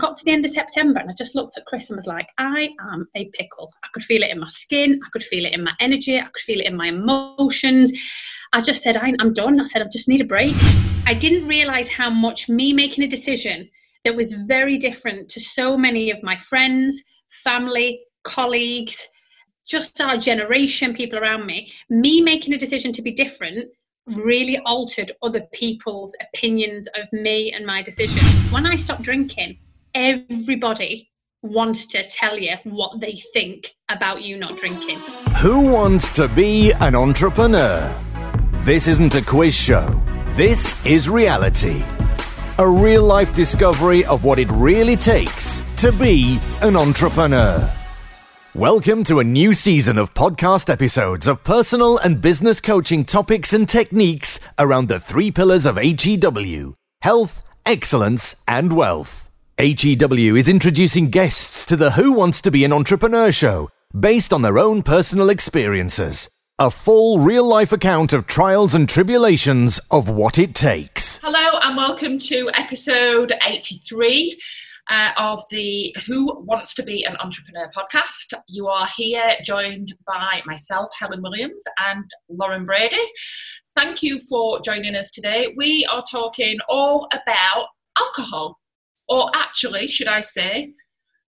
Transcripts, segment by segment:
got to the end of September and I just looked at Chris and was like, I am a pickle. I could feel it in my skin, I could feel it in my energy, I could feel it in my emotions. I just said, I'm done. I said, I just need a break. I didn't realize how much me making a decision that was very different to so many of my friends, family, colleagues, just our generation, people around me, me making a decision to be different really altered other people's opinions of me and my decision. When I stopped drinking, everybody wants to tell you what they think about you not drinking. Who wants to be an entrepreneur? This isn't a quiz show. This is reality. A real life discovery of what it really takes to be an entrepreneur. Welcome to a new season of podcast episodes of personal and business coaching topics and techniques around the three pillars of HEW health, excellence, and wealth. HEW is introducing guests to the Who Wants to Be an Entrepreneur show based on their own personal experiences. A full real life account of trials and tribulations of what it takes. Hello, and welcome to episode 83 uh, of the Who Wants to Be an Entrepreneur podcast. You are here joined by myself, Helen Williams, and Lauren Brady. Thank you for joining us today. We are talking all about alcohol, or actually, should I say,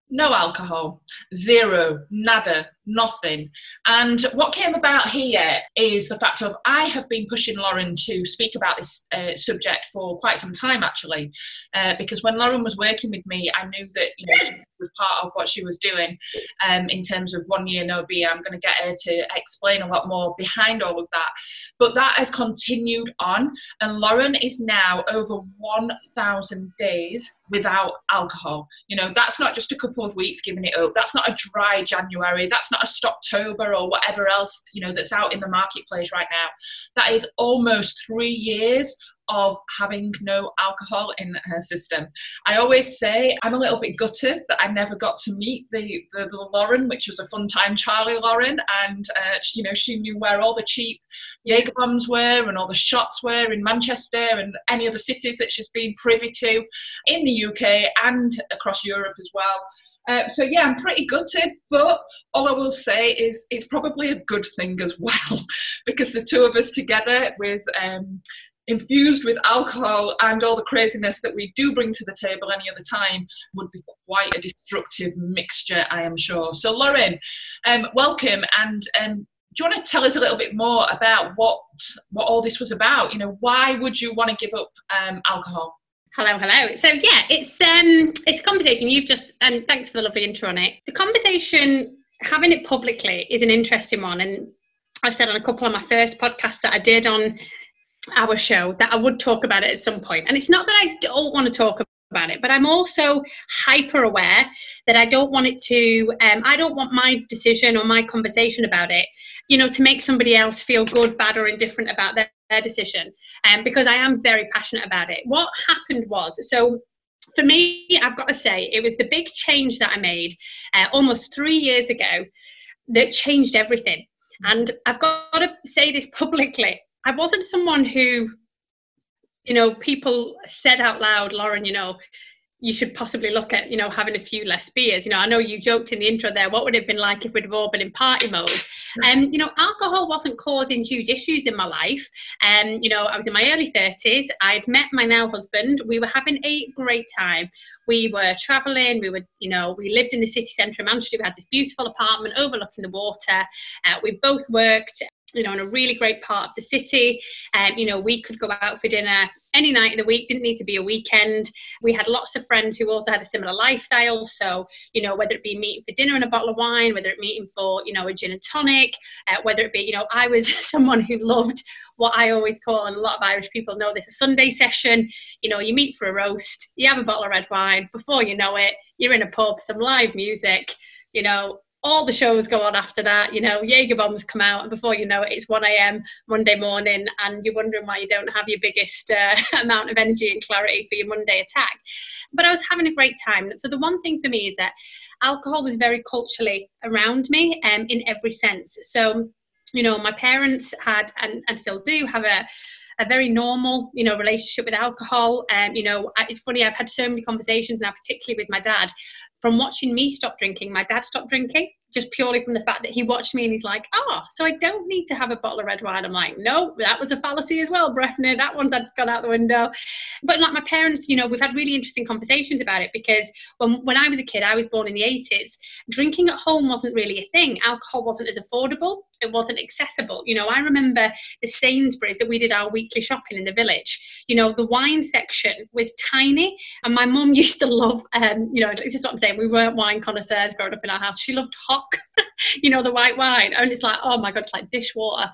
no alcohol, zero, nada, nothing. And what came about here is the fact of I have been pushing Lauren to speak about this uh, subject for quite some time, actually, uh, because when Lauren was working with me, I knew that you know she was part of what she was doing um, in terms of one year no beer. I'm going to get her to explain a lot more behind all of that, but that has continued on, and Lauren is now over 1,000 days without alcohol. You know, that's not just a couple of weeks giving it up. That's not a dry January. That's not a Stoptober or whatever else you know that's out in the marketplace right now. That is almost three years of having no alcohol in her system. I always say I'm a little bit gutted that I never got to meet the, the, the Lauren, which was a fun time, Charlie Lauren, and uh, she, you know she knew where all the cheap Jaeger bombs were and all the shots were in Manchester and any other cities that she's been privy to in the UK and across Europe as well. Uh, so yeah, I'm pretty gutted, but all I will say is it's probably a good thing as well, because the two of us together with um, infused with alcohol and all the craziness that we do bring to the table any other time would be quite a destructive mixture, I am sure. So Lauren, um, welcome and um, do you want to tell us a little bit more about what what all this was about? You know, why would you want to give up um, alcohol? Hello, hello. So yeah, it's um it's a conversation you've just and thanks for the lovely intro on it. The conversation having it publicly is an interesting one and I've said on a couple of my first podcasts that I did on our show that I would talk about it at some point. And it's not that I don't want to talk about it, but I'm also hyper aware that I don't want it to, um, I don't want my decision or my conversation about it, you know, to make somebody else feel good, bad, or indifferent about their decision um, because I am very passionate about it. What happened was, so for me, I've got to say, it was the big change that I made uh, almost three years ago that changed everything. And I've got to say this publicly. I wasn't someone who, you know, people said out loud, Lauren, you know, you should possibly look at, you know, having a few less beers. You know, I know you joked in the intro there, what would it have been like if we'd have all been in party mode? And, um, you know, alcohol wasn't causing huge issues in my life. And, um, you know, I was in my early 30s. I'd met my now husband. We were having a great time. We were traveling. We were, you know, we lived in the city centre of Manchester. We had this beautiful apartment overlooking the water. Uh, we both worked you know, in a really great part of the city. Um, you know, we could go out for dinner any night of the week, didn't need to be a weekend. We had lots of friends who also had a similar lifestyle. So, you know, whether it be meeting for dinner and a bottle of wine, whether it meeting for, you know, a gin and tonic, uh, whether it be, you know, I was someone who loved what I always call, and a lot of Irish people know this, a Sunday session. You know, you meet for a roast, you have a bottle of red wine. Before you know it, you're in a pub, some live music, you know, all the shows go on after that. You know, Jaeger bombs come out, and before you know it, it's 1 a.m. Monday morning, and you're wondering why you don't have your biggest uh, amount of energy and clarity for your Monday attack. But I was having a great time. So the one thing for me is that alcohol was very culturally around me um, in every sense. So, you know, my parents had and, and still do have a a very normal, you know, relationship with alcohol. And um, you know, it's funny. I've had so many conversations now, particularly with my dad, from watching me stop drinking. My dad stopped drinking just purely from the fact that he watched me and he's like, oh, so I don't need to have a bottle of red wine. I'm like, no, that was a fallacy as well, Breffner. That one's gone out the window. But like my parents, you know, we've had really interesting conversations about it because when, when I was a kid, I was born in the 80s, drinking at home wasn't really a thing. Alcohol wasn't as affordable, it wasn't accessible. You know, I remember the Sainsbury's that we did our weekly shopping in the village. You know, the wine section was tiny, and my mum used to love, um, you know, this is what I'm saying, we weren't wine connoisseurs growing up in our house. She loved hock. you know, the white wine. And it's like, oh my God, it's like dishwater.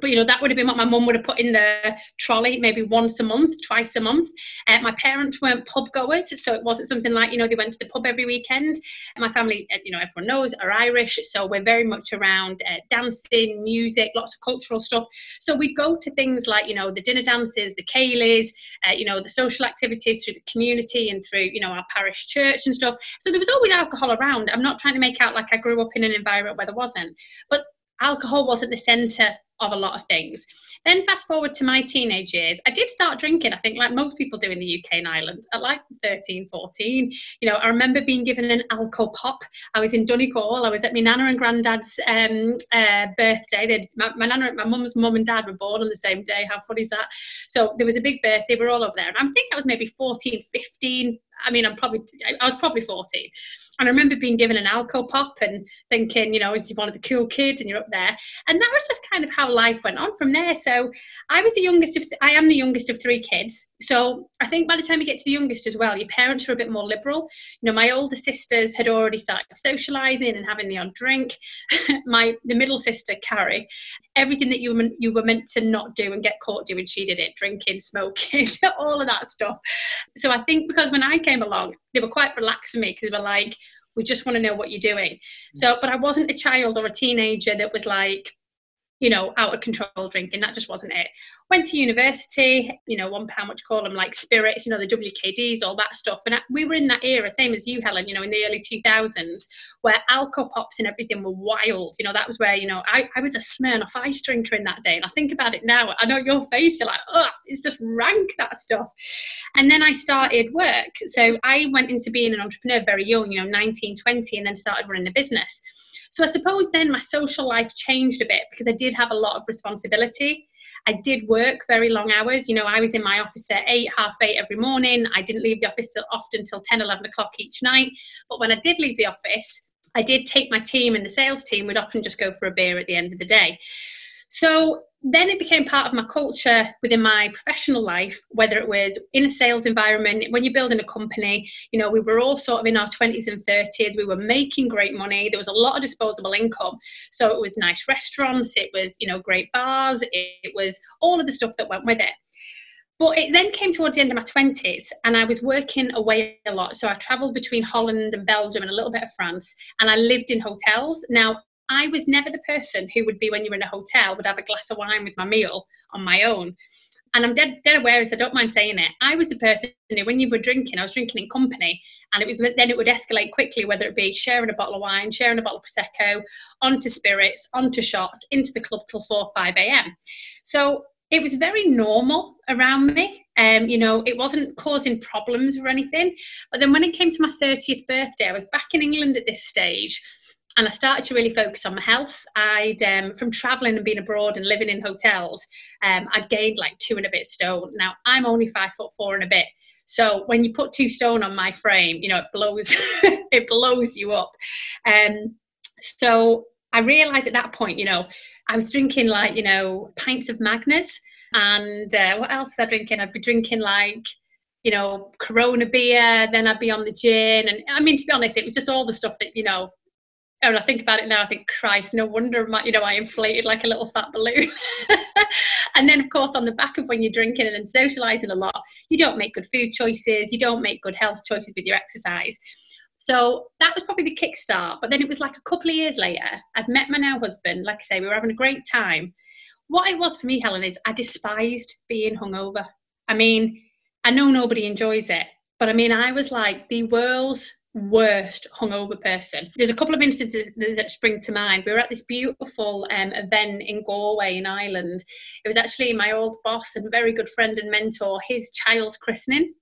But, you know, that would have been what my mum would have put in the trolley maybe once a month, twice a month. Uh, my parents weren't pub goers, so it wasn't something like, you know, they went to the pub every weekend. And my family, uh, you know, everyone knows, are Irish. So we're very much around uh, dancing, music, lots of cultural stuff. So we'd go to things like, you know, the dinner dances, the ceilidhs, uh, you know, the social activities through the community and through, you know, our parish church and stuff. So there was always alcohol around. I'm not trying to make out like I grew up in an environment where there wasn't. But alcohol wasn't the centre of a lot of things. Then fast forward to my teenage years, I did start drinking, I think like most people do in the UK and Ireland, at like 13, 14. You know, I remember being given an alcohol pop. I was in Donegal, I was at my nana and granddad's um, uh, birthday. They'd, my, my nana, my mum's mum and dad were born on the same day. How funny is that? So there was a big birthday, we were all over there. And I think I was maybe 14, 15. I mean, I'm probably, I was probably 14 and I remember being given an alcohol pop and thinking, you know, as you're one of the cool kids and you're up there. And that was just kind of how life went on from there. So I was the youngest of, th- I am the youngest of three kids. So I think by the time you get to the youngest as well, your parents are a bit more liberal. You know, my older sisters had already started socializing and having the odd drink. my, the middle sister, Carrie, everything that you were, you were meant to not do and get caught doing, she did it, drinking, smoking, all of that stuff. So I think because when I came along, they were quite relaxed with me because they were like, we just want to know what you're doing. Mm. So, but I wasn't a child or a teenager that was like, you know, out of control drinking. That just wasn't it. Went to university, you know, one pound, what you call them, like spirits, you know, the WKDs, all that stuff. And we were in that era, same as you, Helen, you know, in the early 2000s, where alcohol pops and everything were wild. You know, that was where, you know, I, I was a Smirnoff ice drinker in that day. And I think about it now, I know your face, you're like, oh, it's just rank, that stuff. And then I started work. So I went into being an entrepreneur very young, you know, 19, 20, and then started running a business. So I suppose then my social life changed a bit because I did have a lot of responsibility. I did work very long hours. You know, I was in my office at eight, half eight every morning. I didn't leave the office till often till 10, 11 o'clock each night. But when I did leave the office, I did take my team and the sales team would often just go for a beer at the end of the day. So then it became part of my culture within my professional life, whether it was in a sales environment, when you're building a company, you know, we were all sort of in our 20s and 30s, we were making great money, there was a lot of disposable income. So it was nice restaurants, it was, you know, great bars, it, was all of the stuff that went with it. But it then came towards the end of my 20s and I was working away a lot. So I traveled between Holland and Belgium and a little bit of France and I lived in hotels. Now, I was never the person who would be when you're in a hotel would have a glass of wine with my meal on my own. And I'm dead, dead aware, as I don't mind saying it. I was the person who, when you were drinking, I was drinking in company, and it was then it would escalate quickly, whether it be sharing a bottle of wine, sharing a bottle of prosecco, onto spirits, onto shots, into the club till four, five a.m. So it was very normal around me. Um, you know, it wasn't causing problems or anything. But then when it came to my 30th birthday, I was back in England at this stage and I started to really focus on my health. I'd um, from traveling and being abroad and living in hotels, um, I'd gained like two and a bit stone. Now I'm only five foot four and a bit, so when you put two stone on my frame, you know it blows it blows you up. Um, so I realised at that point, you know, I was drinking like you know pints of Magners, and uh, what else was I drinking? I'd be drinking like you know, Corona beer, then I'd be on the gin. And I mean, to be honest, it was just all the stuff that, you know, and I think about it now, I think, Christ, no wonder my, you know I inflated like a little fat balloon. and then, of course, on the back of when you're drinking and socialising a lot, you don't make good food choices, you don't make good health choices with your exercise. So that was probably the kickstart. But then it was like a couple of years later, I'd met my now husband. Like I say, we were having a great time. What it was for me, Helen, is I despised being hungover. I mean, I know nobody enjoys it, but I mean, I was like the world's worst hungover person. There's a couple of instances that spring to mind. We were at this beautiful um, event in Galway in Ireland. It was actually my old boss and very good friend and mentor, his child's christening.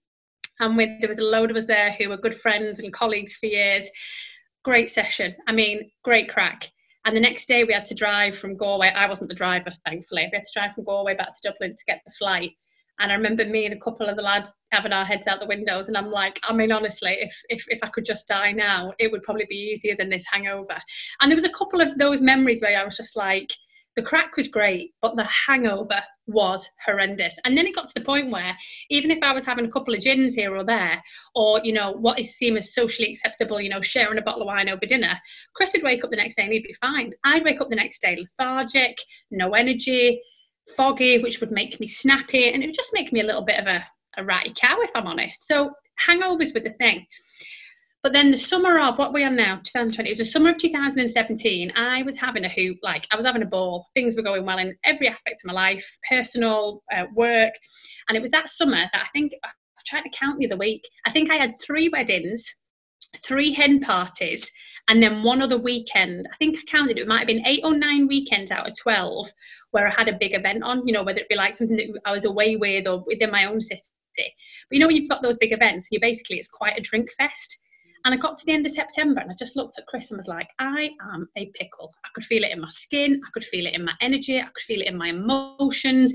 And with, there was a load of us there who were good friends and colleagues for years. Great session. I mean, great crack. And the next day we had to drive from Galway. I wasn't the driver, thankfully. We had to drive from Galway back to Dublin to get the flight. And I remember me and a couple of the lads having our heads out the windows, and I'm like, I mean, honestly, if if if I could just die now, it would probably be easier than this hangover. And there was a couple of those memories where I was just like, the crack was great, but the hangover was horrendous. And then it got to the point where even if I was having a couple of gins here or there, or you know what is seen as socially acceptable, you know, sharing a bottle of wine over dinner, Chris would wake up the next day and he'd be fine. I'd wake up the next day lethargic, no energy, foggy, which would make me snappy, and it would just make me a little bit of a, a ratty cow, if I'm honest. So hangovers were the thing. But then the summer of what we are now, 2020, it was the summer of 2017. I was having a hoop, like I was having a ball. Things were going well in every aspect of my life, personal, uh, work. And it was that summer that I think, I was trying to count the other week, I think I had three weddings, three hen parties, and then one other weekend. I think I counted it might have been eight or nine weekends out of 12 where I had a big event on, you know, whether it be like something that I was away with or within my own city. But you know, when you've got those big events, you basically, it's quite a drink fest. And I got to the end of September and I just looked at Chris and was like, I am a pickle. I could feel it in my skin. I could feel it in my energy. I could feel it in my emotions.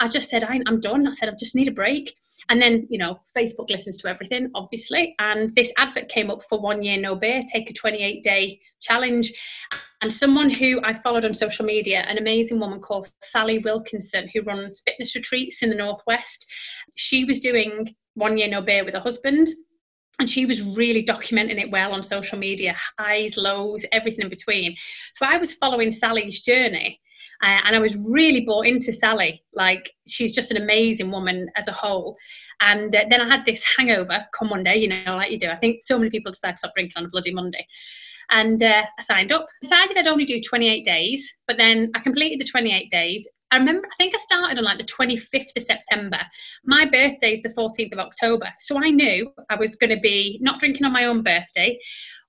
I just said, I'm done. I said, I just need a break. And then, you know, Facebook listens to everything, obviously. And this advert came up for one year no beer, take a 28 day challenge. And someone who I followed on social media, an amazing woman called Sally Wilkinson, who runs fitness retreats in the Northwest, she was doing one year no beer with her husband. And she was really documenting it well on social media, highs, lows, everything in between. So I was following Sally's journey. Uh, and I was really bought into Sally. Like she's just an amazing woman as a whole. And uh, then I had this hangover come one day, you know, like you do. I think so many people decide to stop drinking on a bloody Monday. And uh, I signed up. Decided I'd only do 28 days, but then I completed the 28 days. I remember, I think I started on like the 25th of September. My birthday is the 14th of October. So I knew I was going to be not drinking on my own birthday.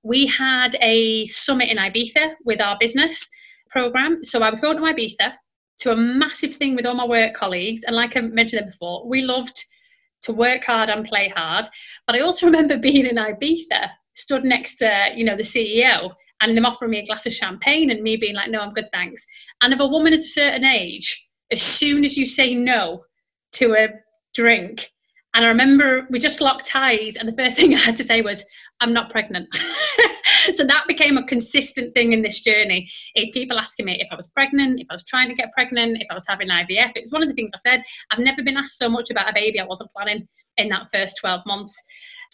We had a summit in Ibiza with our business program. So I was going to Ibiza to a massive thing with all my work colleagues. And like I mentioned before, we loved to work hard and play hard. But I also remember being in Ibiza, stood next to, you know, the CEO and them offering me a glass of champagne and me being like, no, I'm good, thanks. And if a woman at a certain age, as soon as you say no to a drink, and I remember we just locked eyes, and the first thing I had to say was, I'm not pregnant. so that became a consistent thing in this journey is people asking me if I was pregnant, if I was trying to get pregnant, if I was having IVF. It was one of the things I said. I've never been asked so much about a baby I wasn't planning in that first 12 months.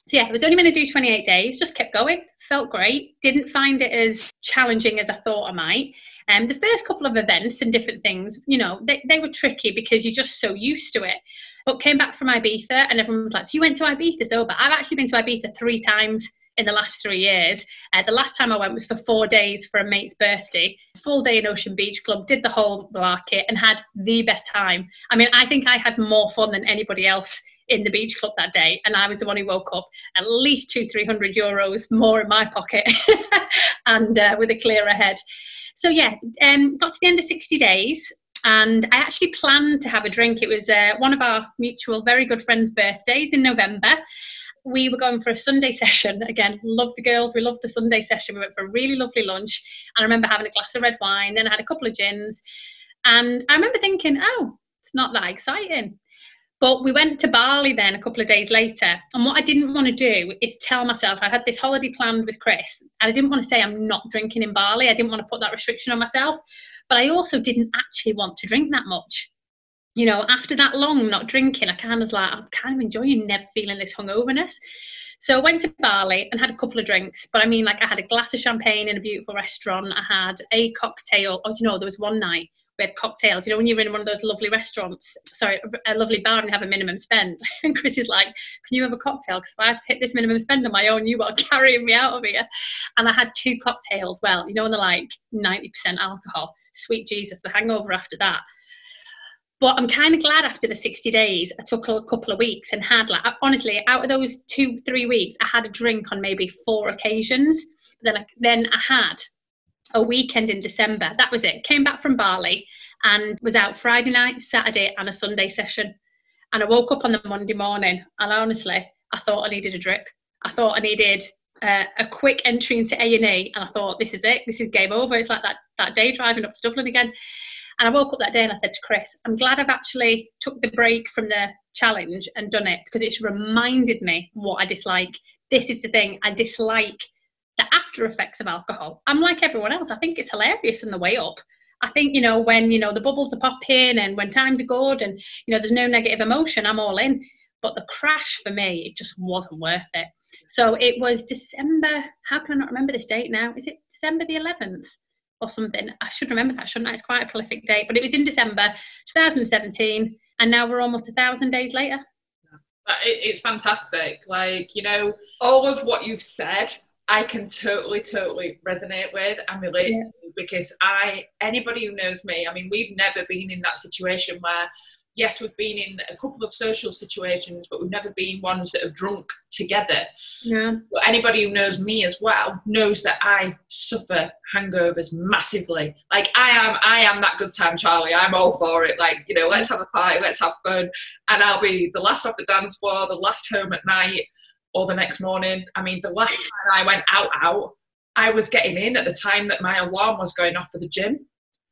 So yeah, I was only going to do 28 days, just kept going, felt great, didn't find it as challenging as I thought I might. Um, the first couple of events and different things, you know, they, they were tricky because you're just so used to it. But came back from Ibiza and everyone was like, so you went to Ibiza? So, but I've actually been to Ibiza three times in the last three years. Uh, the last time I went was for four days for a mate's birthday, full day in Ocean Beach Club, did the whole market and had the best time. I mean, I think I had more fun than anybody else in the beach club that day, and I was the one who woke up at least two, three hundred euros more in my pocket, and uh, with a clearer head. So yeah, um, got to the end of sixty days, and I actually planned to have a drink. It was uh, one of our mutual, very good friends' birthdays in November we were going for a Sunday session. Again, loved the girls. We loved the Sunday session. We went for a really lovely lunch. And I remember having a glass of red wine. Then I had a couple of gins. And I remember thinking, oh, it's not that exciting. But we went to Bali then a couple of days later. And what I didn't want to do is tell myself I had this holiday planned with Chris. And I didn't want to say I'm not drinking in Bali. I didn't want to put that restriction on myself. But I also didn't actually want to drink that much you know, after that long not drinking, I kind of like, I'm kind of enjoying never feeling this hungoverness. So I went to Bali and had a couple of drinks, but I mean, like I had a glass of champagne in a beautiful restaurant. I had a cocktail. Oh, you know, there was one night we had cocktails. You know, when you're in one of those lovely restaurants, sorry, a lovely bar and have a minimum spend. And Chris is like, "Can you have a cocktail? Because if I have to hit this minimum spend on my own, you are carrying me out of here." And I had two cocktails. Well, you know, when they're like 90% alcohol. Sweet Jesus, the hangover after that But I'm kind of glad after the 60 days, I took a couple of weeks and had like honestly, out of those two, three weeks, I had a drink on maybe four occasions. Then I, then I had a weekend in December. That was it. Came back from Bali and was out Friday night, Saturday, and a Sunday session. And I woke up on the Monday morning, and honestly, I thought I needed a drip. I thought I needed uh, a quick entry into A and E, and I thought, this is it. This is game over. It's like that that day driving up to Dublin again. And I woke up that day and I said to Chris, I'm glad I've actually took the break from the challenge and done it because it's reminded me what I dislike. This is the thing I dislike the after effects of alcohol. I'm like everyone else. I think it's hilarious on the way up. I think, you know, when, you know, the bubbles are popping and when times are good and, you know, there's no negative emotion, I'm all in. But the crash for me, it just wasn't worth it. So it was December, how can I not remember this date now? Is it December the 11th or something? I should remember that, shouldn't I? It's quite a prolific date, but it was in December 2017, and now we're almost a thousand days later. It's fantastic. Like, you know, all of what you've said I can totally, totally resonate with and relate yeah. to because I, anybody who knows me, I mean, we've never been in that situation where, yes, we've been in a couple of social situations, but we've never been ones that have drunk together. Yeah. But anybody who knows me as well knows that I suffer hangovers massively. Like I am, I am that good time Charlie. I'm all for it. Like you know, let's have a party, let's have fun, and I'll be the last off the dance floor, the last home at night or the next morning. I mean, the last time I went out, out, I was getting in at the time that my alarm was going off for the gym.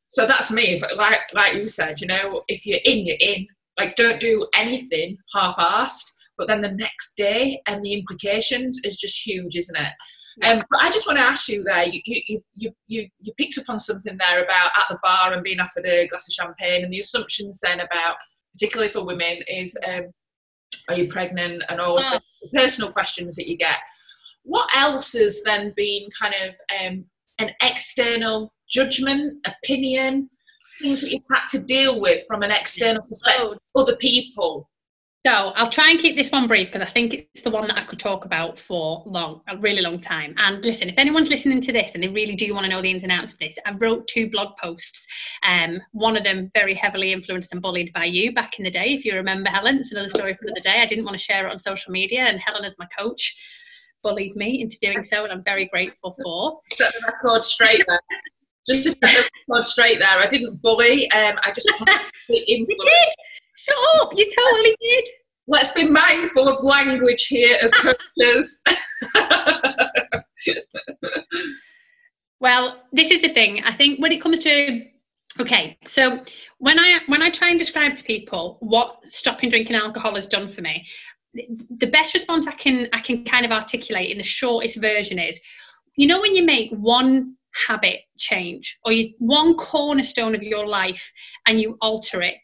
So that's me. Like like you said, you know, if you're in, you're in. Like, don't do anything half-assed. But then the next day and the implications is just huge, isn't it? Um, but I just want to ask you there. You, you you you you picked up on something there about at the bar and being offered a glass of champagne, and the assumptions then about, particularly for women, is um, are you pregnant and all oh. the personal questions that you get what else has then been kind of um, an external judgment opinion things that you've had to deal with from an external perspective oh. other people so I'll try and keep this one brief because I think it's the one that I could talk about for long, a really long time. And listen, if anyone's listening to this and they really do want to know the ins and outs of this, I wrote two blog posts. Um, one of them very heavily influenced and bullied by you back in the day. If you remember Helen, it's another story for another day. I didn't want to share it on social media, and Helen, as my coach, bullied me into doing so, and I'm very grateful for. Set the record straight. Just to set the straight there, I didn't bully. Um, I just you did. Shut up! You totally did. Let's be mindful of language here as coaches. well, this is the thing. I think when it comes to okay, so when I when I try and describe to people what stopping drinking alcohol has done for me, the best response I can I can kind of articulate in the shortest version is, you know, when you make one habit change or you, one cornerstone of your life and you alter it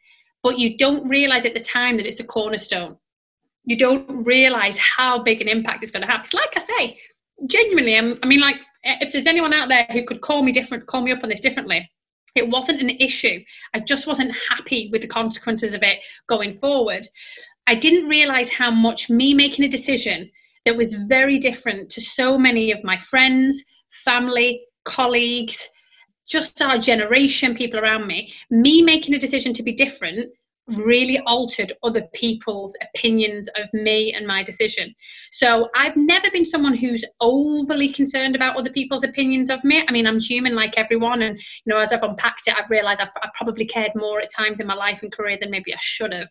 but you don't realize at the time that it's a cornerstone. You don't realize how big an impact it's going to have. Because, like I say, genuinely, I'm, I mean, like, eh, if there's anyone out there who could call me different, call me up on this differently, it wasn't an issue. I just wasn't happy with the consequences of it going forward. I didn't realize how much me making a decision that was very different to so many of my friends, family, colleagues, just our generation, people around me, me making a decision to be different really altered other people's opinions of me and my decision. So I've never been someone who's overly concerned about other people's opinions of me. I mean, I'm human like everyone. And, you know, as I've unpacked it, I've realized I've, I've probably cared more at times in my life and career than maybe I should have.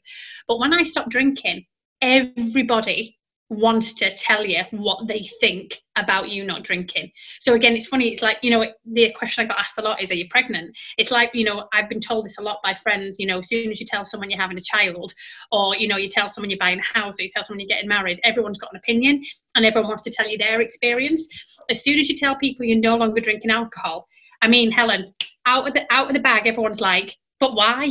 But when I stopped drinking, everybody wants to tell you what they think about you not drinking. So again, it's funny. It's like you know the question I got asked a lot is, "Are you pregnant?" It's like you know I've been told this a lot by friends. You know, as soon as you tell someone you're having a child, or you know you tell someone you're buying a house, or you tell someone you're getting married, everyone's got an opinion, and everyone wants to tell you their experience. As soon as you tell people you're no longer drinking alcohol, I mean, Helen, out of the out of the bag, everyone's like, "But why?"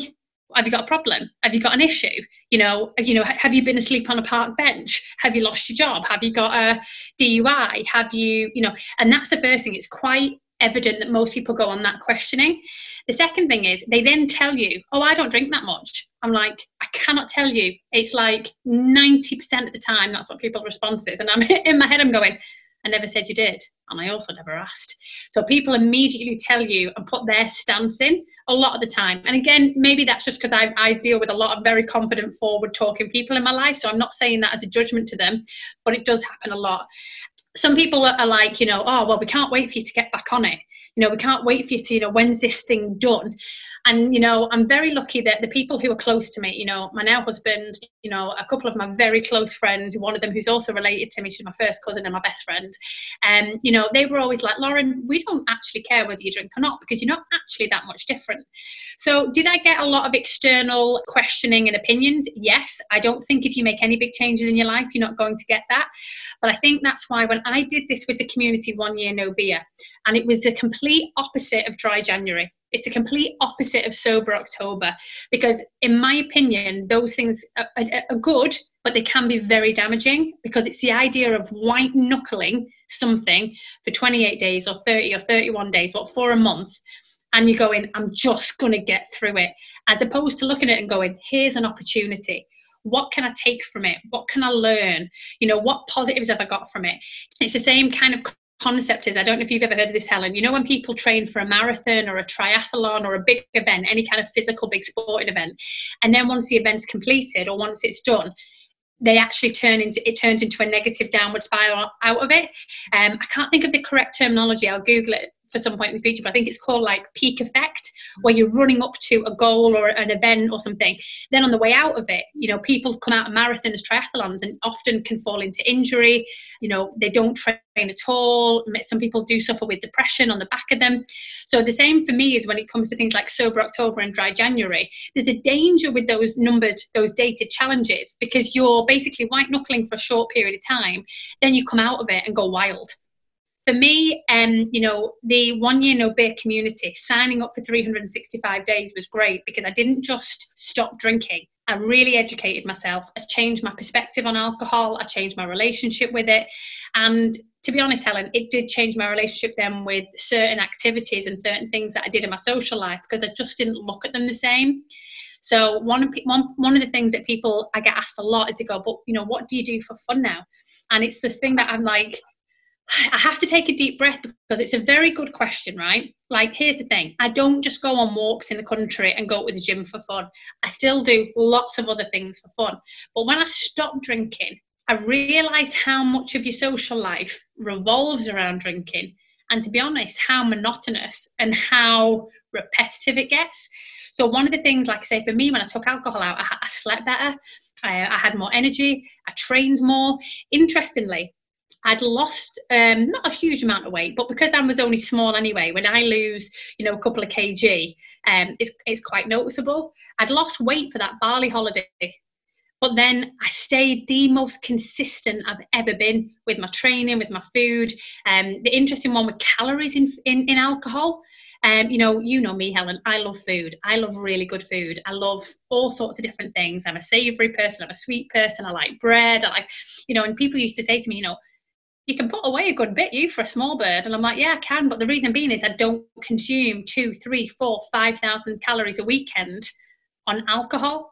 Have you got a problem? Have you got an issue? You know you know have you been asleep on a park bench? Have you lost your job? Have you got a dui have you you know and that's the first thing. It's quite evident that most people go on that questioning. The second thing is they then tell you oh i don't drink that much. I'm like i cannot tell you. It's like 90% of the time that's what people's response is and i'm in my head i'm going I never said you did. And I also never asked. So people immediately tell you and put their stance in a lot of the time. And again, maybe that's just because I, I deal with a lot of very confident, forward talking people in my life. So I'm not saying that as a judgment to them, but it does happen a lot. Some people are like, you know, oh, well, we can't wait for you to get back on it you know we can't wait for you to you know when's this thing done and you know i'm very lucky that the people who are close to me you know my now husband you know a couple of my very close friends one of them who's also related to me she's my first cousin and my best friend and um, you know they were always like lauren we don't actually care whether you drink or not because you're not actually that much different. So did i get a lot of external questioning and opinions? Yes. I don't think if you make any big changes in your life you're not going to get that. But i think that's why when i did this with the community one year no beer and it was the complete opposite of dry january it's a complete opposite of sober October because, in my opinion, those things are, are, are, good, but they can be very damaging because it's the idea of white knuckling something for 28 days or 30 or 31 days, what, for a month. And you're going, I'm just going to get through it, as opposed to looking at it and going, here's an opportunity. What can i take from it? What can i learn? You know what positives have i got from it? It's the same kind of concept is I don't know if you've ever heard of this, Helen. You know, when people train for a marathon or a triathlon or a big event, any kind of physical big sporting event, and then once the event's completed or once it's done, they actually turn into it turns into a negative downward spiral out of it. Um, I can't think of the correct terminology. I'll Google it for some point in the future, but I think it's called like peak effect, where you're running up to a goal or an event or something. Then on the way out of it, you know, people come out of marathons, triathlons, and often can fall into injury. You know, they don't train at all. Some people do suffer with depression on the back of them. So the same for me is when it comes to things like sober October and dry January. There's a danger with those numbered, those dated challenges because you're basically white knuckling for a short period of time. Then you come out of it and go wild for me, um, you know, the one year no beer community, signing up for 365 days was great because I didn't just stop drinking. I really educated myself. I changed my perspective on alcohol. I changed my relationship with it. And to be honest, Helen, it did change my relationship then with certain activities and certain things that I did in my social life because I just didn't look at them the same. So one one, one of the things that people I get asked a lot is to go, but you know, what do you do for fun now? And it's the thing that I'm like, I have to take a deep breath because it's a very good question, right? Like, here's the thing I don't just go on walks in the country and go to the gym for fun. I still do lots of other things for fun. But when I stopped drinking, I realized how much of your social life revolves around drinking. And to be honest, how monotonous and how repetitive it gets. So, one of the things, like I say, for me, when I took alcohol out, I, I slept better. I, I had more energy. I trained more. Interestingly, I'd lost um, not a huge amount of weight, but because I was only small anyway, when I lose, you know, a couple of kg, um, it's, it's quite noticeable. I'd lost weight for that Bali holiday, but then I stayed the most consistent I've ever been with my training, with my food. Um, the interesting one with calories in, in, in alcohol. Um, you know, you know me, Helen. I love food. I love really good food. I love all sorts of different things. I'm a savoury person. I'm a sweet person. I like bread. I like, you know, and people used to say to me, you know, you can put away a good bit you for a small bird. And i'm like yeah i can. But the reason being is i don't consume two three four five thousand calories a weekend on alcohol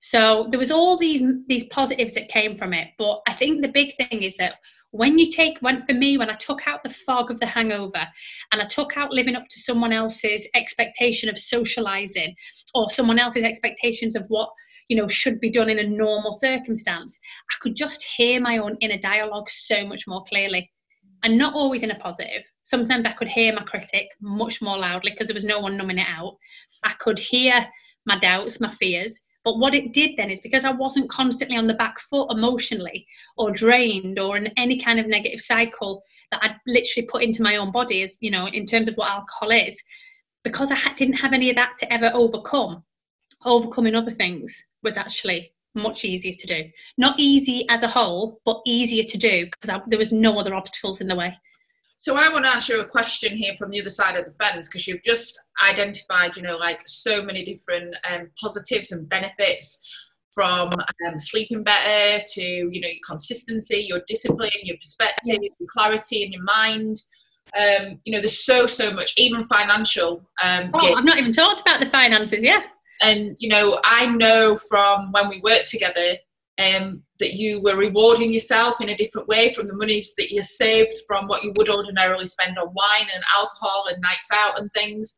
so there was all these these positives that came from it but i think the big thing is that when you take when for me when i took out the fog of the hangover and i took out living up to someone else's expectation of socializing or someone else's expectations of what you know should be done in a normal circumstance i could just hear my own inner dialogue so much more clearly. And not always in a positive. Sometimes i could hear my critic much more loudly because there was no one numbing it out. I could hear my doubts my fears but what it did then is because I wasn't constantly on the back foot emotionally or drained or in any kind of negative cycle that I'd literally put into my own body, as you know, in terms of what alcohol is, because I didn't have any of that to ever overcome, overcoming other things was actually much easier to do. Not easy as a whole, but easier to do because there was no other obstacles in the way. So I want to ask you a question here from the other side of the fence because you've just identified, you know, like so many different um, positives and benefits from um, sleeping better to, you know, your consistency, your discipline, your perspective, yeah. your clarity in your mind. Um, you know, there's so so much, even financial. Um, oh, I've not even talked about the finances. Yeah. And you know, I know from when we worked together um, that you were rewarding yourself in a different way from the monies that you saved from what you would ordinarily spend on wine and alcohol and nights out and things.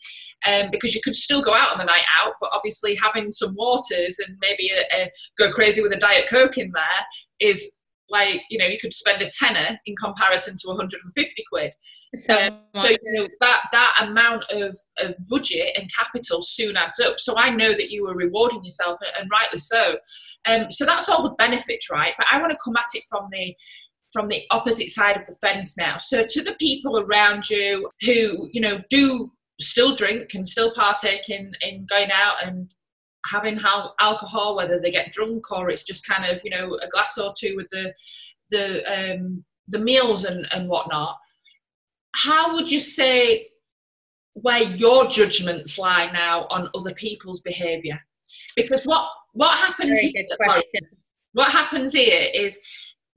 Um, because you could still go out on the night out, but obviously having some waters and maybe a, a go crazy with a diet coke in there is like you know you could spend a tenner in comparison to 150 quid. So, um, so you know that that amount of, of budget and capital soon adds up. So i know that you were rewarding yourself and rightly so. Um, so that's all the benefits right? But i want to come at it from the from the opposite side of the fence now. So to the people around you who you know do still drink and still partake in in going out and having alcohol, whether they get drunk or it's just kind of you know a glass or two with the the um, the meals and and whatnot. How would you say where your judgments lie now on other people's behaviour? Because what what happens here, what happens here is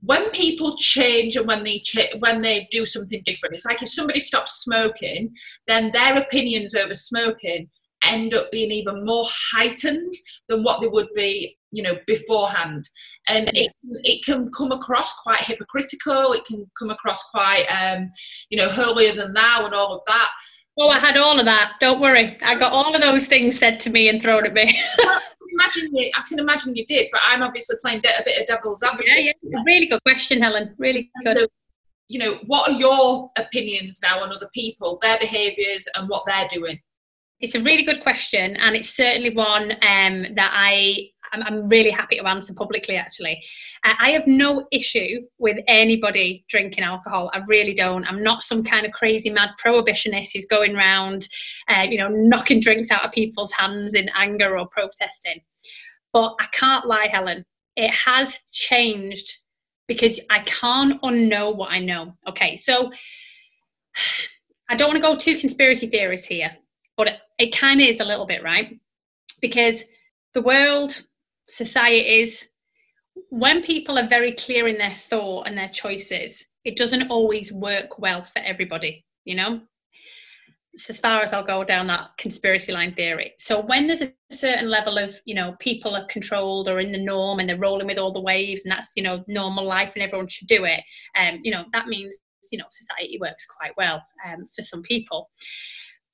when people change and when they ch- when they do something different it's like if somebody stops smoking then their opinions over smoking end up being even more heightened than what they would be you know beforehand and it, it can come across quite hypocritical it can come across quite um you know holier than thou and all of that well i had all of that don't worry i got all of those things said to me and thrown at me imagine you, I can imagine you did, but I'm obviously playing a bit of devil's advocate. Yeah, yeah. Really good question, Helen. Really good. So, you know, what are your opinions now on other people, their behaviours, and what they're doing? It's a really good question, and it's certainly one um, that I I'm, really happy to answer publicly. Actually, uh, I have no issue with anybody drinking alcohol. I really don't. I'm not some kind of crazy mad prohibitionist who's going around, uh, you know, knocking drinks out of people's hands in anger or protesting. But I can't lie, Helen. It has changed because I can't unknow what I know. Okay, so I don't want to go too conspiracy theorist here, but it, kind of is a little bit, right? Because the world, societies, when people are very clear in their thought and their choices, it doesn't always work well for everybody, you know? It's as far as I'll go down that conspiracy line theory. So when there's a certain level of, you know, people are controlled or in the norm and they're rolling with all the waves and that's, you know, normal life and everyone should do it, um, you know, that means, you know, society works quite well um, for some people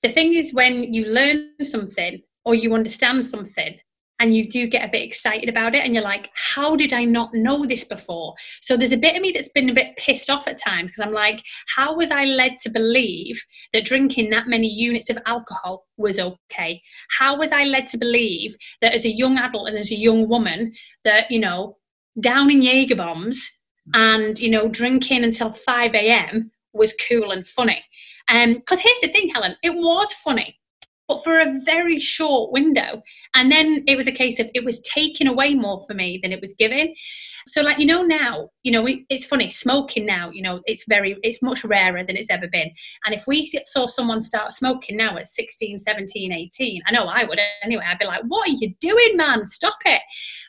the thing is when you learn something or you understand something and you do get a bit excited about it and you're like how did i not know this before? So there's a bit of me that's been a bit pissed off at times because i'm like how was i led to believe that drinking that many units of alcohol was okay? How was i led to believe that as a young adult and as a young woman that you know downing jaeger bombs and you know drinking until 5 a.m was cool and funny because um, here's the thing, Helen, it was funny, but for a very short window. And then it was a case of it was taken away more for me than it was given. So, like, you know, now, you know, it's funny, smoking now, you know, it's very, it's much rarer than it's ever been. And if we saw someone start smoking now at 16, 17, 18, I know I would anyway, I'd be like, what are you doing, man? Stop it.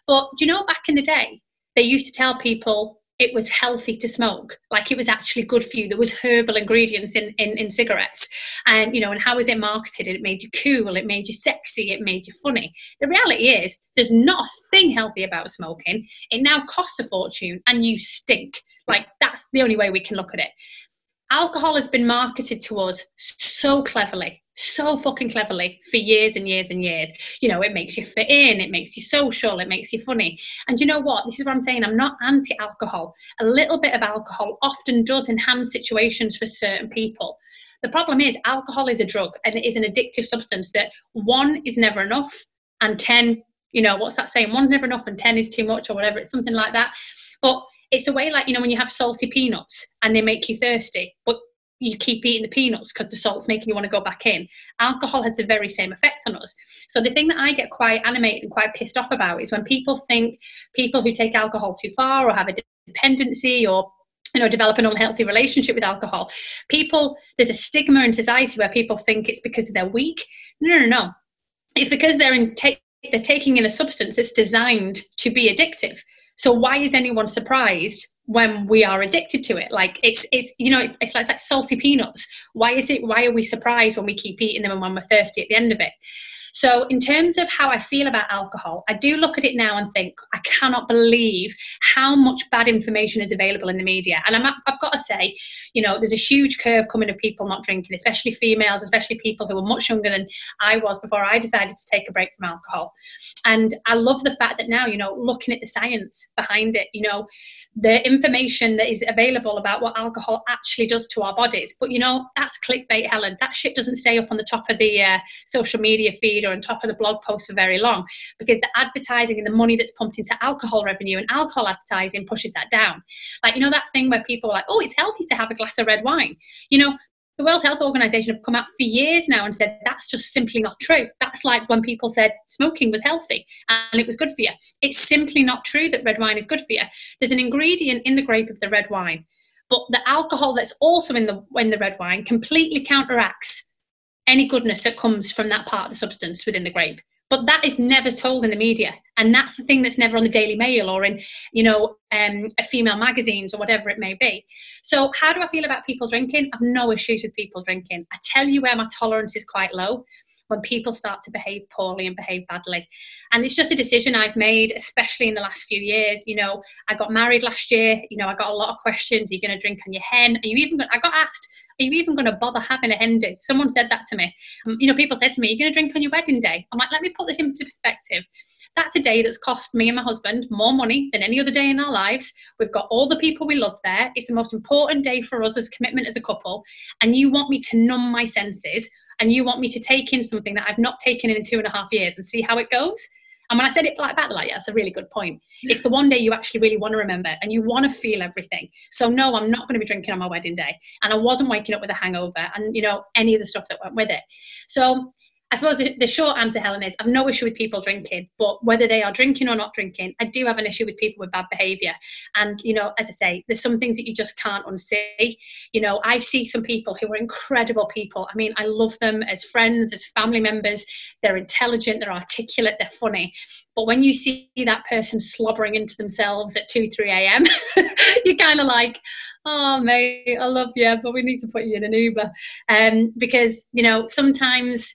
But you know, back in the day, they used to tell people it was healthy to smoke. Like it was actually good for you. There was herbal ingredients in, in, in cigarettes. And you know and how was it marketed? It made you cool. It made you sexy. It made you funny. The reality is there's nothing healthy about smoking. It now costs a fortune and you stink. Like that's the only way we can look at it. Alcohol has been marketed to us so cleverly so fucking cleverly for years and years and years. You know, it makes you fit in, it makes you social, it makes you funny. And you know what? This is what I'm saying. I'm not anti alcohol. A little bit of alcohol often does enhance situations for certain people. The problem is, alcohol is a drug and it is an addictive substance that one is never enough and 10, you know, what's that saying? One's never enough and 10 is too much or whatever. It's something like that. But it's a way like, you know, when you have salty peanuts and they make you thirsty, but you keep eating the peanuts because the salt's making you want to go back in. Alcohol has the very same effect on us. So the thing that I get quite animated and quite pissed off about is when people think people who take alcohol too far or have a dependency or you know develop an unhealthy relationship with alcohol people there's a stigma in society where people think it's because they're weak no no no it's because they're in take they're taking in a substance that's designed to be addictive so why is anyone surprised when we are addicted to it? Like it's it's you know it's, it's like, like salty peanuts. Why is it? Why are we surprised when we keep eating them and when we're thirsty at the end of it? So, in terms of how I feel about alcohol, I do look at it now and think, I cannot believe how much bad information is available in the media. And i have got to say, you know, there's a huge curve coming of people not drinking, especially females, especially people who are much younger than I was before I decided to take a break from alcohol. And I love the fact that now, you know, looking at the science behind it, you know, the information that is available about what alcohol actually does to our bodies. But, you know, that's clickbait, Helen. That shit doesn't stay up on the top of the uh, social media feed or on top of the blog post for very long because the advertising and the money that's pumped into alcohol revenue and alcohol advertising pushes that down. Like, you know, that thing where people are like, oh, it's healthy to have a glass of red wine. You know, the World Health Organization have come out for years now and said that's just simply not true. That's like when people said smoking was healthy and it was good for you. It's simply not true that red wine is good for you. There's an ingredient in the grape of the red wine, but the alcohol that's also in the in the red wine completely counteracts any goodness that comes from that part of the substance within the grape. But that is never told in the media. And that's the thing that's never on the daily mail or in you know um, female magazines or whatever it may be. So how do i feel about people drinking? I've no issues with people drinking. I tell you where my tolerance is quite low when people start to behave poorly and behave badly. And it's just a decision I've made, especially in the last few years. You know, I got married last year. You know, I got a lot of questions. Are you going to drink on your hen? Are you even Gonna, I got asked, are you even going to bother having a hen do? Someone said that to me. Um, you know, people said to me, are you going to drink on your wedding day? I'm like, let me put this into perspective. That's a day that's cost me and my husband more money than any other day in our lives. We've got all the people we love there. It's the most important day for us as commitment as a couple. And you want me to numb my senses and you want me to take in something that I've not taken in in two and a half years and see how it goes. And when I said it like that, like, yeah, that's a really good point. It's the one day you actually really want to remember and you want to feel everything. So no, I'm not going to be drinking on my wedding day. And I wasn't waking up with a hangover and, you know, any of the stuff that went with it. So I suppose the short answer, Helen, is I've no issue with people drinking, but whether they are drinking or not drinking, I do have an issue with people with bad behaviour. And, you know, as I say, there's some things that you just can't unsee. You know, I see some people who are incredible people. I mean, I love them as friends, as family members. They're intelligent, they're articulate, they're funny. But when you see that person slobbering into themselves at 2, 3 a.m., you're kind of like, oh, mate, I love you, but we need to put you in an Uber. Um, because, you know, sometimes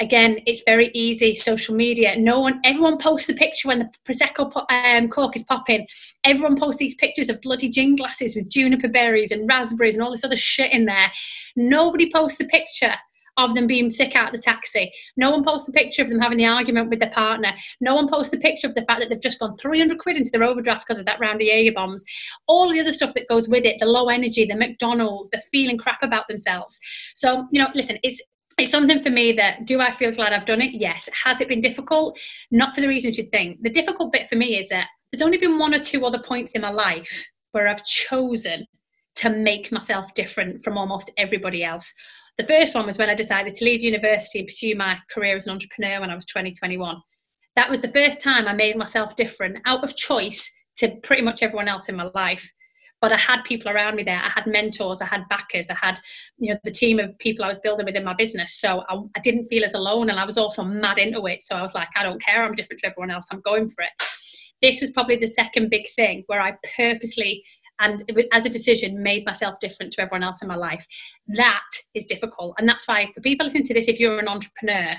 again, it's very easy. Social media, no one, everyone posts the picture when the prosecco um, cork is popping. Everyone posts these pictures of bloody gin glasses with juniper berries and raspberries and all this other shit in there. Nobody posts a picture of them being sick out of the taxi. No one posts a picture of them having the argument with their partner. No one posts a picture of the fact that they've just gone 300 quid into their overdraft because of that round of Jaeger bombs. All the other stuff that goes with it, the low energy, the McDonald's, the feeling crap about themselves. So, you know, listen, it's it's something for me that do I feel glad I've done it? Yes. Has it been difficult? Not for the reasons you'd think. The difficult bit for me is that there's only been one or two other points in my life where I've chosen to make myself different from almost everybody else. The first one was when I decided to leave university and pursue my career as an entrepreneur when I was 20, 21. That was the first time I made myself different out of choice to pretty much everyone else in my life but I had people around me there. I had mentors, I had backers, I had you know the team of people I was building within my business. So I, I didn't feel as alone, and I was also mad into it. So I was like, I don't care. I'm different to everyone else. I'm going for it. This was probably the second big thing where I purposely and as a decision made myself different to everyone else in my life. That is difficult, and that's why for people listening to this, if you're an entrepreneur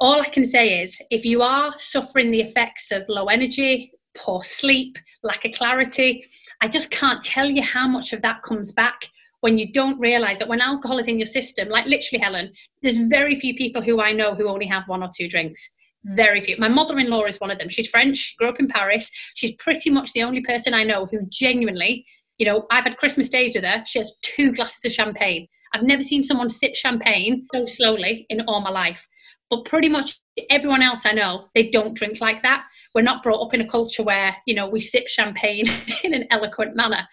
all I can say is if you are suffering the effects of low energy, poor sleep, lack of clarity, I just can't tell you how much of that comes back when you don't realize that when alcohol is in your system, like literally, Helen, there's very few people who I know who only have one or two drinks. Very few. My mother in law is one of them. She's French, grew up in Paris. She's pretty much the only person I know who genuinely, you know, I've had Christmas days with her. She has two glasses of champagne. I've never seen someone sip champagne so slowly in all my life. But pretty much everyone else I know, they don't drink like that we're not brought up in a culture where you know we sip champagne in an eloquent manner.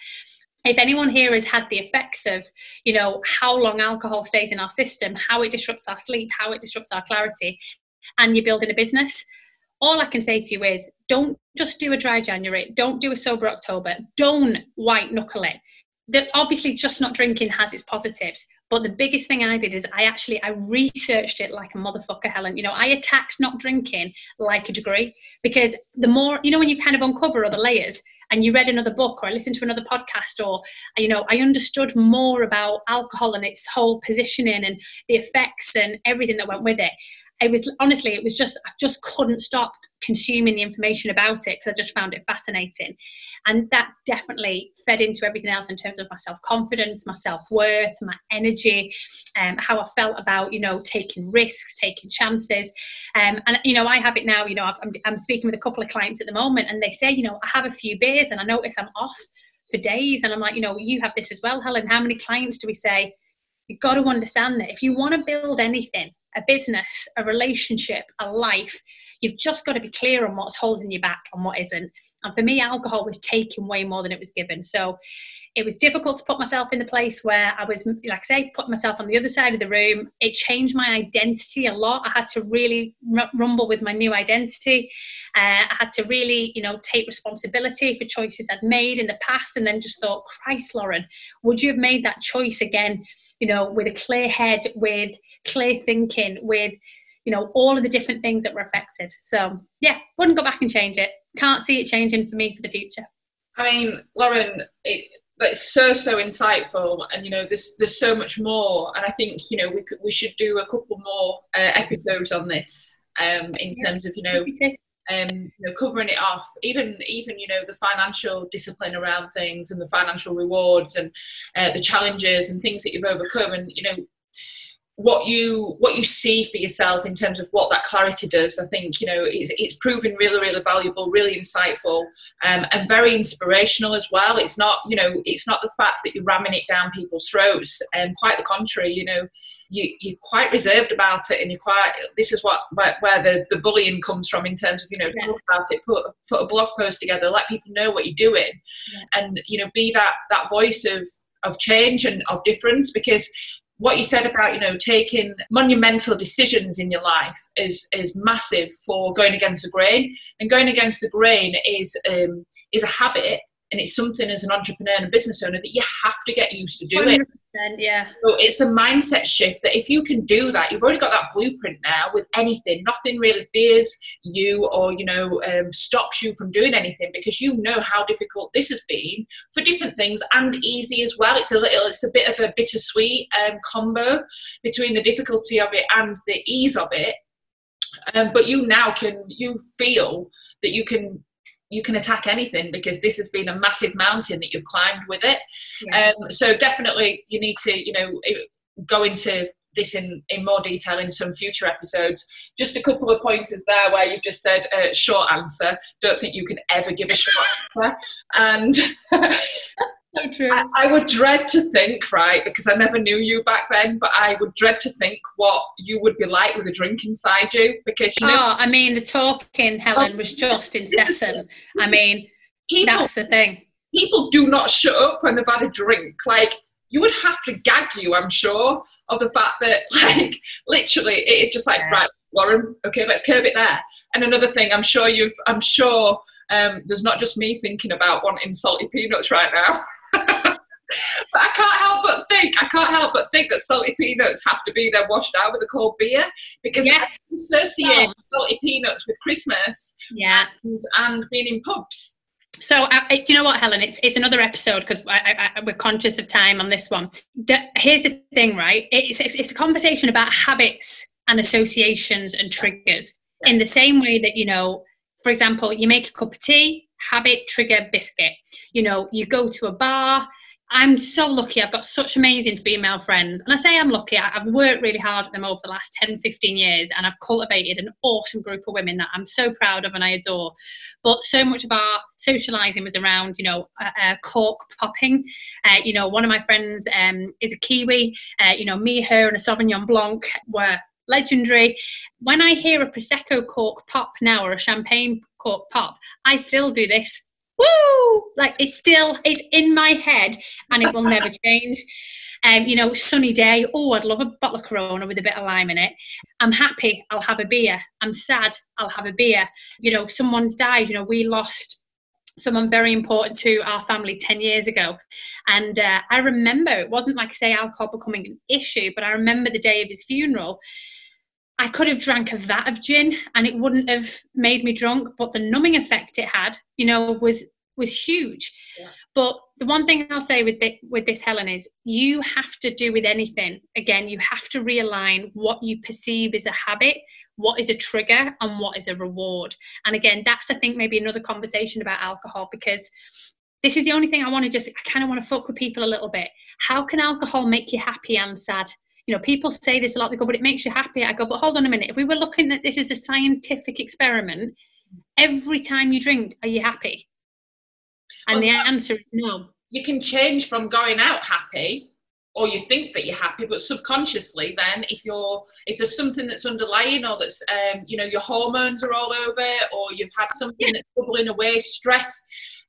If anyone here has had the effects of you know how long alcohol stays in our system how it disrupts our sleep how it disrupts our clarity and you're building a business all i can say to you is don't just do a dry january don't do a sober october don't white knuckle it that obviously just not drinking has its positives but the biggest thing i did is i actually i researched it like a motherfucker helen. You know i attacked not drinking like a degree because the more you know when you kind of uncover other layers and you read another book or listened to another podcast or you know I understood more about alcohol and its whole positioning and the effects and everything that went with it. It was honestly, it was just I just couldn't stop consuming the information about it because I just found it fascinating. And that definitely fed into everything else in terms of my self confidence, my self worth, my energy, um, how I felt about, you know, taking risks, taking chances. Um, and, you know, I have it now, you know, I'm, I'm speaking with a couple of clients at the moment and they say, you know, I have a few beers and I notice I'm off for days. And I'm like, you know, you have this as well, Helen. How many clients do we say, you've got to understand that if you want to build anything, a business, a relationship, a life, you've just got to be clear on what's holding you back and what isn't. And for me, alcohol was taking way more than it was given. So it was difficult to put myself in the place where I was, like I say, putting myself on the other side of the room. It changed my identity a lot. I had to really rumble with my new identity. Uh, I had to really, you know, take responsibility for choices I'd made in the past and then just thought, Christ, Lauren, would you have made that choice again? You know, with a clear head, with clear thinking, with you know all of the different things that were affected. So yeah wouldn't go back and change it. Can't see it changing for me for the future. I mean lauren it, it's so so insightful and you know there's there's so much more and i think you know we could we should do a couple more uh, episodes on this um in yeah. terms of you know um, you know, covering it off, even even you know the financial discipline around things and the financial rewards and uh, the challenges and things that you've overcome, and you know what you what you see for yourself in terms of what that clarity does i think you know it's, it's proven really really valuable really insightful um, and very inspirational as well it's not you know it's not the fact that you're ramming it down people's throats and um, quite the contrary you know you, you're quite reserved about it and you're quite this is what where, where the, the bullying comes from in terms of you know yeah. talk about it put put a blog post together let people know what you're doing yeah. and you know be that that voice of of change and of difference because what you said about you know taking monumental decisions in your life is is massive for going against the grain. And going against the grain is um, is a habit and it's something as an entrepreneur and a business owner that you have to get used to doing. Yeah. So it's a mindset shift that if you can do that, you've already got that blueprint now with anything. Nothing really fears you or you know um, stops you from doing anything because you know how difficult this has been for different things and easy as well. It's a little, it's a bit of a bittersweet um, combo between the difficulty of it and the ease of it. Um, but you now can you feel that you can you can attack anything because this has been a massive mountain that you've climbed with it. Yeah. Um, so definitely you need to, you know, go into this in, in more detail in some future episodes. Just a couple of pointers there where you've just said uh, short answer. Don't think you can ever give a short answer. And So true. I, I, would dread to think, right, because I never knew you back then, but I would dread to think what you would be like with a drink inside you because you know. Oh, I mean, the talking, Helen, was just incessant. I mean, people, that's the thing. People do not shut up when they've had a drink. Like, you would have to gag you, I'm sure, of the fact that, like, literally, it is just like, yeah. right, Lauren, okay, let's curb it there. And another thing, I'm sure you've, I'm sure um, there's not just me thinking about wanting salty peanuts right now. but I can't help but think, I can't help but think that salty peanuts have to be there washed out with a cold beer because yeah. I associate oh. salty peanuts with Christmas yeah. and, and being in pubs. So, uh, do you know what, Helen? It's, it's another episode because we're conscious of time on this one. The, here's the thing, right? It's, it's, it's, a conversation about habits and associations and triggers in the same way that, you know, for example, you make a cup of tea, habit, trigger, biscuit. You know, you go to a bar. I'm so lucky. I've got such amazing female friends. And I say I'm lucky. I've worked really hard at them over the last 10, 15 years, and I've cultivated an awesome group of women that I'm so proud of and I adore. But so much of our socializing was around, you know, uh, uh, cork popping. Uh, you know, one of my friends um, is a Kiwi. Uh, you know, me, her, and a Sauvignon Blanc were legendary. When I hear a Prosecco cork pop now or a champagne cork pop, I still do this. Woo! Like it's still it's in my head and it will never change. Um, you know, sunny day. Oh, I'd love a bottle of Corona with a bit of lime in it. I'm happy. I'll have a beer. I'm sad. I'll have a beer. You know, someone's died. You know, we lost someone very important to our family 10 years ago. And uh, I remember it wasn't like, say, alcohol becoming an issue, but I remember the day of his funeral. I could have drank a vat of gin and it wouldn't have made me drunk, but the numbing effect it had, you know, was was huge. Yeah. But the one thing I'll say with this, with this, Helen, is you have to do with anything. Again, you have to realign what you perceive as a habit, what is a trigger, and what is a reward. And again, that's I think maybe another conversation about alcohol because this is the only thing I want to just I kind of want to fuck with people a little bit. How can alcohol make you happy and sad? You know, people say this a lot. They go, but it makes you happy. I go, but hold on a minute. If we were looking at this as a scientific experiment, every time you drink, are you happy? And well, the answer is no. You can change from going out happy or you think that you're happy but subconsciously then if you're if there's something that's underlying or that's um, you know your hormones are all over or you've had something yeah. that's bubbling away stress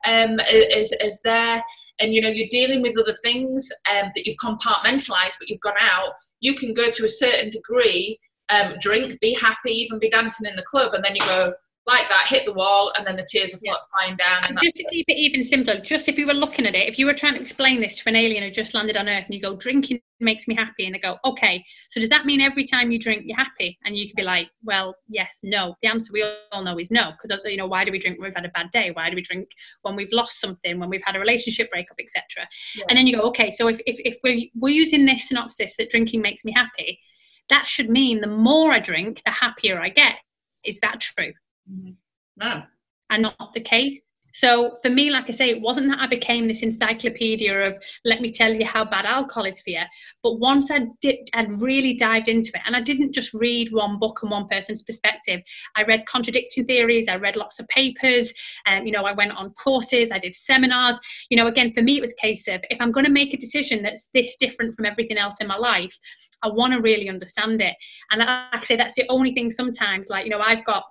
um, is, is there and you know you're dealing with other things um, that you've compartmentalized but you've gone out you can go to a certain degree um, drink be happy even be dancing in the club and then you go like that, hit the wall, and then the tears are yeah. flying down. And just to keep it even simpler, just if you were looking at it, if you were trying to explain this to an alien who just landed on Earth, and you go, drinking makes me happy, and they go, okay, so does that mean every time you drink you're happy? And you could be like, well, yes, no. The answer we all know is no, because uh, you know why do we drink when we've had a bad day? Why do we drink when we've lost something, when we've had a relationship breakup, etc. Yeah. And then you go, okay, so if if, if we're, we're using this synopsis that drinking makes me happy, that should mean the more I drink, the happier I get. Is that true? No. And not the case. So for me, like I say, it wasn't that I became this encyclopedia of let me tell you how bad alcohol is for you. But once I did, I'd really dived into it, and I didn't just read one book and one person's perspective. I read contradicting theories. I read lots of papers. And um, you know, I went on courses. I did seminars. You know, again, for me, it was a case of if I'm going to make a decision that's this different from everything else in my life, I want to really understand it. And like I say, that's the only thing. Sometimes, like you know, I've got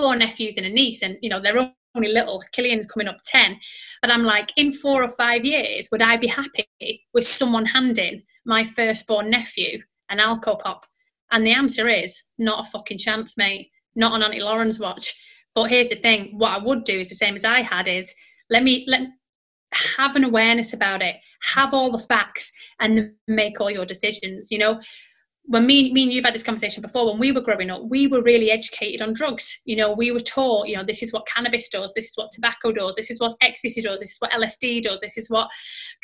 four nephews and a niece, and you know they're only little. Killian's coming up ten, but I'm like, in four or five years, would I be happy with someone handing my firstborn nephew an alco pop? And the answer is not a fucking chance, mate. Not on Auntie Lauren's watch. But here's the thing: what I would do is the same as I had is let me let have an awareness about it, have all the facts, and make all your decisions. You know, when me, me and you've had this conversation before, when we were growing up, we were really educated on drugs. You know, we were taught, you know, this is what cannabis does, this is what tobacco does, this is what ecstasy does, this is what LSD does, this is what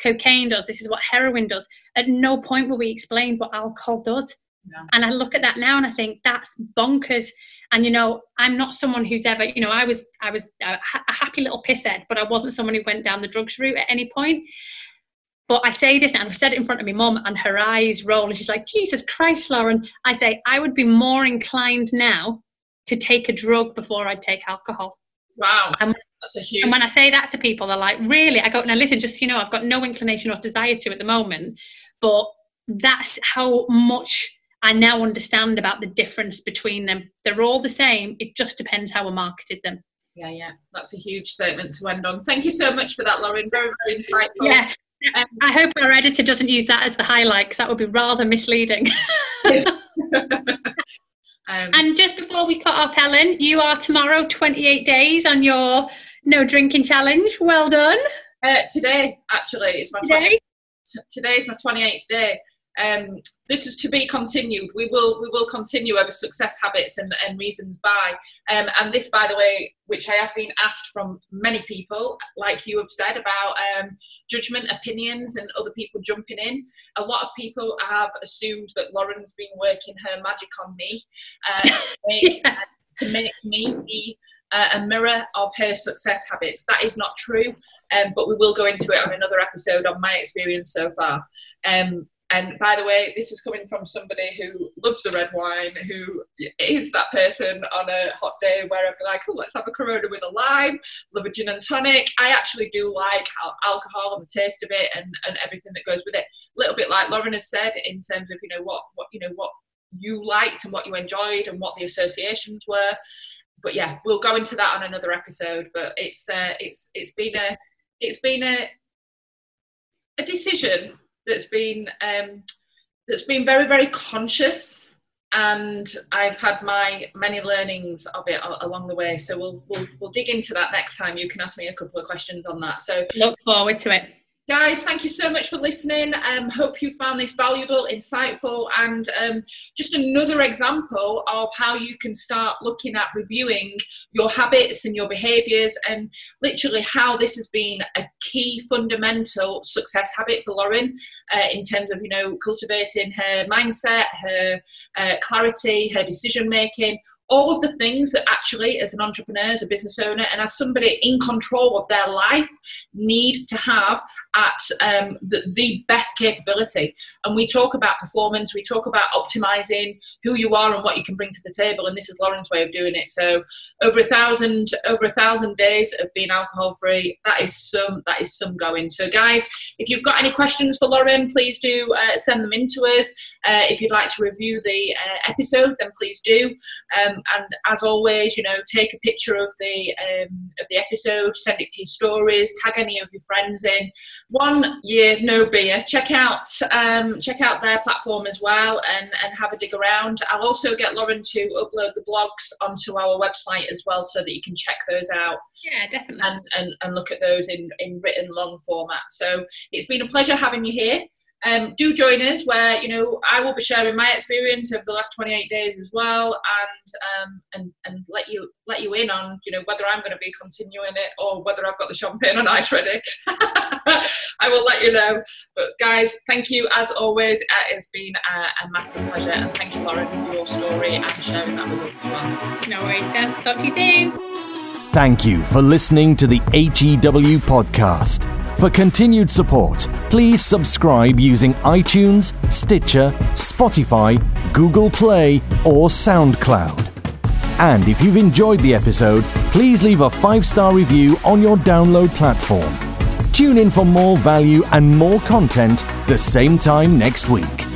cocaine does, this is what heroin does. At no point were we explained what alcohol does. Yeah. And I look at that now and I think that's bonkers. And you know, I'm not someone who's ever, you know, I was I was a, a happy little pisshead, but I wasn't someone who went down the drugs route at any point. But I say this, and I've said it in front of my mum, and her eyes roll, and she's like, Jesus Christ, Lauren. I say, I would be more inclined now to take a drug before I'd take alcohol. Wow. And, that's a huge. And when I say that to people, they're like, really? I go, now listen, just, you know, I've got no inclination or desire to at the moment, but that's how much I now understand about the difference between them. They're all the same. It just depends how we marketed them. Yeah, yeah, that's a huge statement to end on. Thank you so much for that, Lauren. Very, very insightful. Yeah, um, I hope our editor doesn't use that as the highlight because that would be rather misleading. um, and just before we cut off, Helen, you are tomorrow 28 days on your no drinking challenge. Well done. Uh, today, actually, it's my today. 20, today is my 28th day um, this is to be continued. We will we will continue over success habits and, and reasons why. Um, and this, by the way, which I have been asked from many people, like you have said about um, judgment, opinions, and other people jumping in. A lot of people have assumed that Lauren's been working her magic on me uh, to, make, uh, to make me be uh, a mirror of her success habits. That is not true, um, but we will go into it on another episode on my experience so far. Um, and by the way, this is coming from somebody who loves a red wine, who is that person on a hot day where I'd be like, oh, let's have a Corona with a lime, love a gin and tonic. I actually do like alcohol and the taste of it and, and everything that goes with it. A little bit like Lauren has said in terms of, you know, what, what, you know, what you liked and what you enjoyed and what the associations were. But yeah, we'll go into that on another episode. But it's, uh, it's, it's been a, it's been a, a decision that's been um, that's been very very conscious and I've had my many learnings of it along the way. So we'll, we'll we'll dig into that next time. You can ask me a couple of questions on that. So look forward to it. Guys, thank you so much for listening. Um, hope you found this valuable, insightful, and um, just another example of how you can start looking at reviewing your habits and your behaviors, and literally how this has been a key fundamental success habit for Lauren uh, in terms of you know cultivating her mindset, her uh, clarity, her decision making all of the things that actually, as an entrepreneur, as a business owner, and as somebody in control of their life, need to have at um, the, the, best capability. And we talk about performance, we talk about optimizing who you are and what you can bring to the table. And this is Lauren's way of doing it. So over a thousand, over a thousand days of being alcohol free. That is some, that is some going. So guys, if you've got any questions for Lauren, please do uh, send them in to us. Uh, if you'd like to review the uh, episode, then please do. Um, and as always, you know, take a picture of the um, of the episode, send it to your stories, tag any of your friends in. One year, no beer. Check out um, check out their platform as well, and and have a dig around. I'll also get Lauren to upload the blogs onto our website as well, so that you can check those out. Yeah, definitely. And and, and look at those in in written long format. So it's been a pleasure having you here. Um, do join us where you know I will be sharing my experience of the last 28 days as well, and um, and and let you let you in on you know whether I'm going to be continuing it or whether I've got the champagne on ice ready. I will let you know. But guys, thank you as always. It has been a, a, massive pleasure, and thank you, Lauren, for your story and sharing that with us as well. No worries, Seth. Talk to you soon. Thank you for listening to the HEW podcast. For continued support, please subscribe using iTunes, Stitcher, Spotify, Google Play, or SoundCloud. And if you've enjoyed the episode, please leave a five star review on your download platform. Tune in for more value and more content the same time next week.